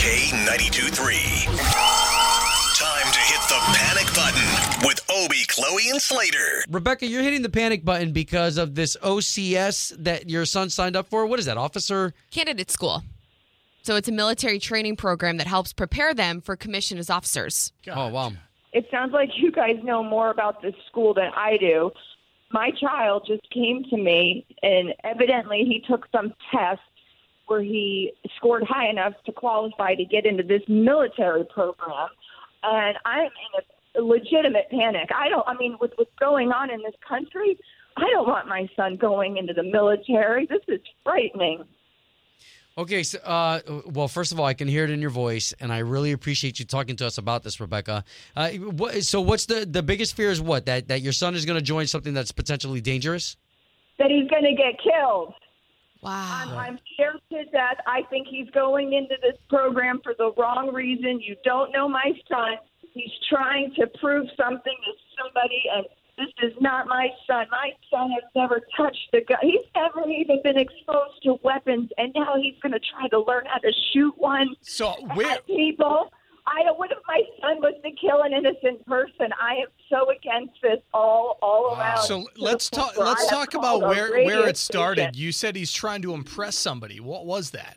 K92 3. Time to hit the panic button with Obie, Chloe, and Slater. Rebecca, you're hitting the panic button because of this OCS that your son signed up for. What is that, officer? Candidate school. So it's a military training program that helps prepare them for commission as officers. Oh, wow. It sounds like you guys know more about this school than I do. My child just came to me, and evidently he took some test where he scored high enough to qualify to get into this military program. And I'm in a legitimate panic. I don't, I mean, with what's going on in this country, I don't want my son going into the military. This is frightening. Okay, so, uh, well, first of all, I can hear it in your voice, and I really appreciate you talking to us about this, Rebecca. Uh, what, so, what's the the biggest fear? Is what that that your son is going to join something that's potentially dangerous? That he's going to get killed. Wow. I'm, I'm scared to death. I think he's going into this program for the wrong reason. You don't know my son. He's trying to prove something to somebody, and this is not my son. My son has never touched a gun. He's never even been exposed to weapons, and now he's going to try to learn how to shoot one So where people. I don't. What if my son was to kill an innocent person? I am so against this all all around. so let's talk let's talk about where where it started. station. You said he's trying to impress somebody. What was that?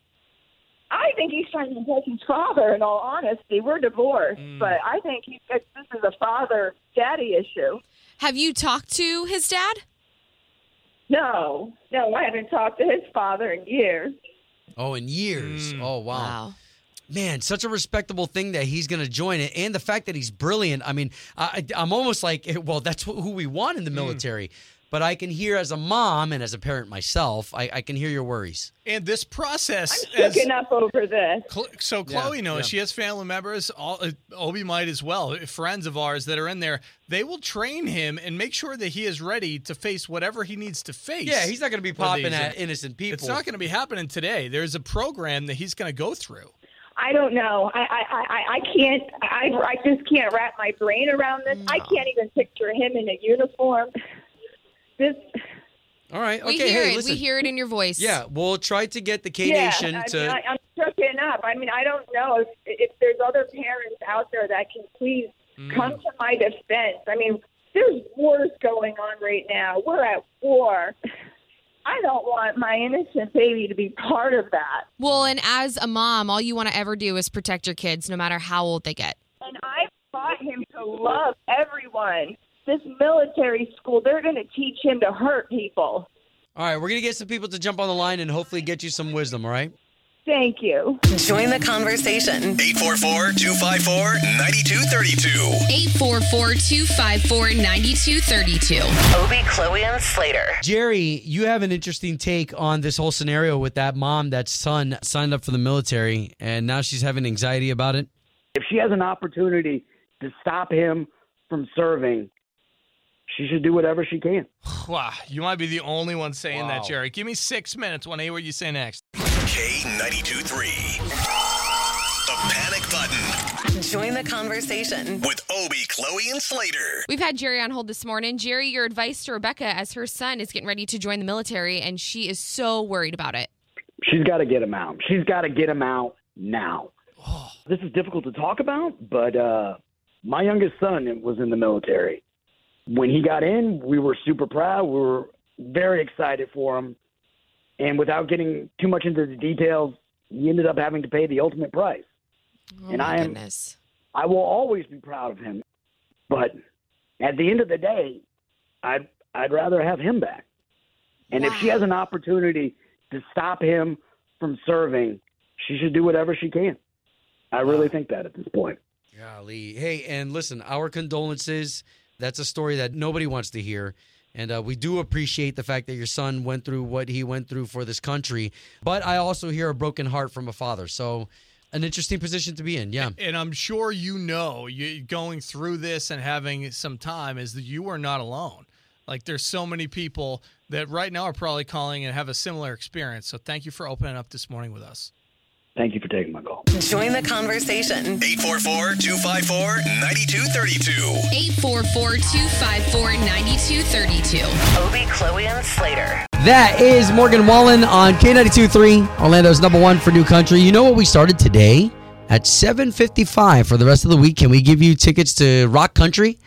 I think he's trying to impress his father. In all honesty, we're divorced, Mm. but I think he's, this is a father-daddy issue. Have you talked to his dad? No, no, I haven't talked to his father in years. Oh, in years. Oh, wow. Wow. Man, such a respectable thing that he's going to join it, and the fact that he's brilliant. I mean, I, I'm almost like, well, that's who we want in the military. But I can hear as a mom and as a parent myself, I, I can hear your worries. And this process, I'm as, shook enough over this. Cl- so Yeah, Chloe knows yeah. she has family members. All uh, Obie might as well. Friends of ours that are in there. They will train him and make sure that he is ready to face whatever he needs to face. Yeah, he's not going to be popping these. at innocent people. It's not going to be happening today. There's a program that he's going to go through. I don't know. I I I, I can't. I I just can't wrap my brain around this. I can't even picture him in a uniform. This. All right. We okay. hear hey, it. listen. We hear it in your voice. Yeah, we'll try to get the K Yeah, Nation I to. mean, I, I'm shooken up. I mean, I don't know if if there's other parents out there that can please mm. come to my defense. I mean, there's wars going on right now. We're at war. I don't want my innocent baby to be part of that. Well, and as a mom, all you want to ever do is protect your kids, no matter how old they get. And I taught him to love everyone. This military school, they're going to teach him to hurt people. All right, we're going to get some people to jump on the line and hopefully get you some wisdom, all right? Thank you. Join the conversation. 844 254 9232. 844 254 9232. Obie, Chloe, and Slater. Jerry, you have an interesting take on this whole scenario with that mom, that son signed up for the military, and now she's having anxiety about it. if she has an opportunity to stop him from serving, she should do whatever she can. Wow, you might be the only one saying Wow. that, Jerry. Give me six minutes. Want to hear what you say next? K92 3. The panic button Join the conversation. with Obie, Chloe, and Slater. We've had Jerry on hold this morning. Jerry, your advice to Rebecca as her son is getting ready to join the military, and she is so worried about it. She's got to get him out. She's got to get him out now. This is difficult to talk about, but uh, my youngest son was in the military. When he got in, we were super proud. We were very excited for him. And without getting too much into the details, he ended up having to pay the ultimate price. Oh And my I am- goodness. I will always be proud of him. But at the end of the day, I'd I'd rather have him back. And if she has an opportunity to stop him from serving, she should do whatever she can. I really think that at this point. Golly. Hey, and listen, our condolences. That's a story that nobody wants to hear. And uh, we do appreciate the fact that your son went through what he went through for this country. But I also hear a broken heart from a father. So, an interesting position to be in. Yeah. And I'm sure you know, you going through this and having some time is that you are not alone. Like there's so many people that right now are probably calling and have a similar experience. So thank you for opening up this morning with us. Thank you for taking my call. Join the conversation. 844 254 9232. 844 254 9232. Obie, Chloe, and Slater. That is Morgan Wallen on K92.3, Orlando's number one for new country. You know what we started today? at 7:55 for the rest of the week. Can we give you tickets to Rock Country?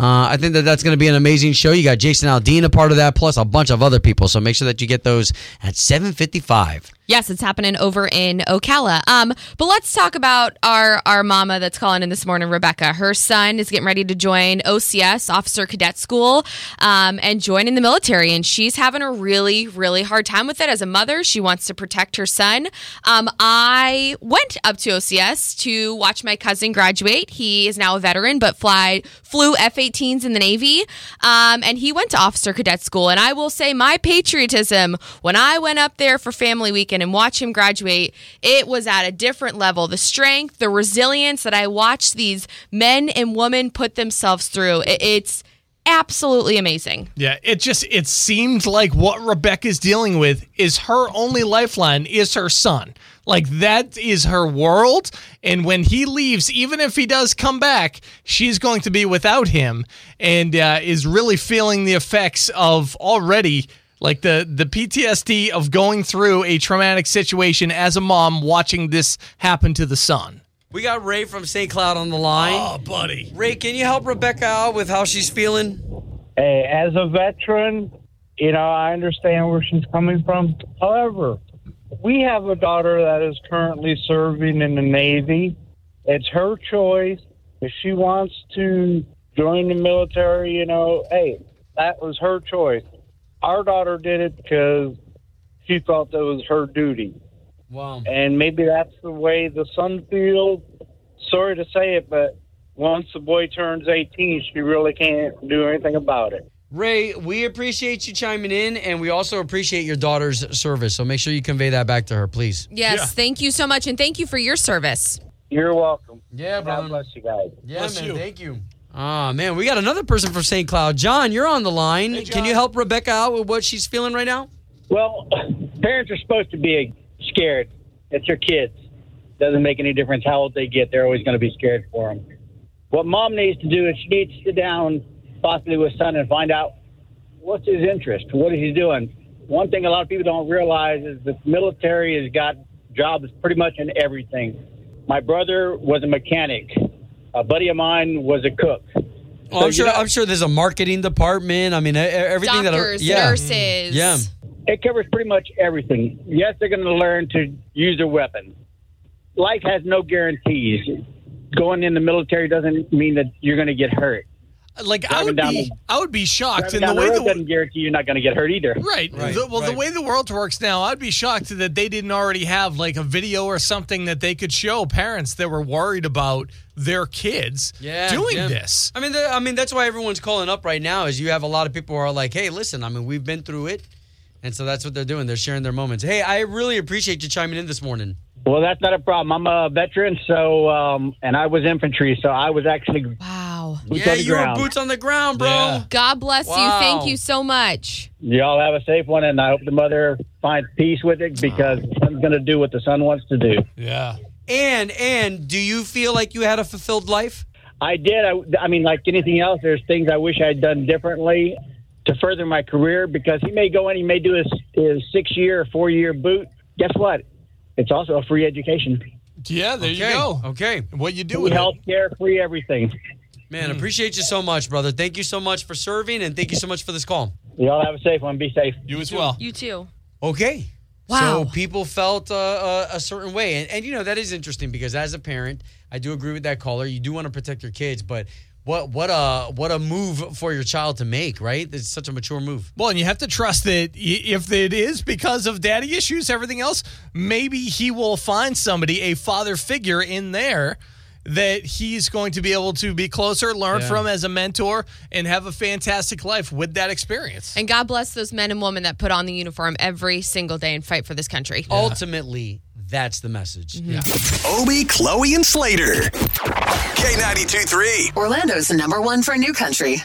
Uh, I think that that's going to be an amazing show. You got Jason Aldean a part of that, plus a bunch of other people. So make sure that you get those at 7:55. Yes, it's happening over in Ocala. Um, but let's talk about our our mama that's calling in this morning, Rebecca. Her son is getting ready to join OCS, Officer Cadet School, um, and join in the military. And she's having a really, really hard time with it. As a mother, she wants to protect her son. Um, I went up to OCS to watch my cousin graduate. He is now a veteran, but fly flew F-18s in the Navy, um, and he went to Officer Cadet School. And I will say, my patriotism when I went up there for family weekend and watch him graduate, it was at a different level. The strength, the resilience that I watched these men and women put themselves through, it, it's absolutely amazing. Yeah, it just it seemed like what Rebecca's dealing with is her only lifeline is her son. Like that is her world and when he leaves even if he does come back, she's going to be without him and uh, is really feeling the effects of already like the the PTSD of going through a traumatic situation as a mom watching this happen to the son. We got Ray from St. Cloud on the line. Oh, buddy. Ray, can you help Rebecca out with how she's feeling? Hey, as a veteran, you know, I understand where she's coming from. However, we have a daughter that is currently serving in the Navy. It's her choice. If she wants to join the military, you know, hey, that was her choice. Our daughter did it because she felt that was her duty. Wow. And maybe that's the way the son feels. Sorry to say it, but once the boy turns 18, she really can't do anything about it. Ray, we appreciate you chiming in, and we also appreciate your daughter's service. So make sure you convey that back to her, please. Yes, Yeah. thank you so much, and thank you for your service. You're welcome. Yeah, God bless you guys. Yeah, Bless man. you. Thank you. Ah, man, we got another person from St. Cloud. John, you're on the line. Can you help Rebecca out with what she's feeling right now? Well, parents are supposed to be scared. It's your kids. Doesn't make any difference how old they get. They're always going to be scared for them. What mom needs to do is she needs to sit down, possibly with son, and find out what's his interest. What is he doing? One thing a lot of people don't realize is the military has got jobs pretty much in everything. My brother was a mechanic. A buddy of mine was a cook. Oh, So I'm sure. got- I'm sure there's a marketing department. I mean, everything Doctors, that. Are, yeah. nurses. Yeah. It covers pretty much everything. Yes, they're going to learn to use a weapon. Life has no guarantees. Going in the military doesn't mean that you're going to get hurt. Like I would down be the- I would be shocked Driving in the down the way the doesn't guarantee you're not going to get hurt either. Right. Right, The- well, the way the world works now, I'd be shocked that they didn't already have like a video or something that they could show parents that were worried about their kids Yeah, doing yeah. this. I mean, the, I mean that's why everyone's calling up right now. Is you have a lot of people who are like, "Hey, listen, I mean, we've been through it," and so that's what they're doing. They're sharing their moments. Hey, I really appreciate you chiming in this morning. Well, that's not a problem. I'm a veteran, so um, and I was infantry, so I was actually Wow. boots yeah, on the you were ground. boots on the ground, bro. Yeah. God bless you. Thank you so much. Y'all have a safe one, and I hope the mother finds peace with it because the son's going to do what the son wants to do. Yeah. And and do you feel like you had a fulfilled life? I did. I, I mean, like anything else, there's things I wish I had done differently to further my career because he may go in, he may do his, his six year or four year boot. Guess what? It's also a free education. Yeah, there okay. you go. Okay, What you do Free with health care, free everything. man, appreciate you so much, brother. Thank you so much for serving, and thank you so much for this call. Y'all have a safe one. Be safe. You as well. You too. Okay. Wow. So people felt uh, uh, a certain way, and, and you know that is interesting because as a parent, I do agree with that caller. You do want to protect your kids, but what what a what a move for your child to make, right? It's such a mature move. Well, and you have to trust that if it is because of daddy issues, everything else, maybe he will find somebody, a father figure in there that he's going to be able to be closer, learn Yeah. from as a mentor, and have a fantastic life with that experience. And God bless those men and women that put on the uniform every single day and fight for this country. Ultimately, that's the message. Mm-hmm. Yeah. Obie, Chloe, and Slater. K92 3. Orlando's the number one for new country.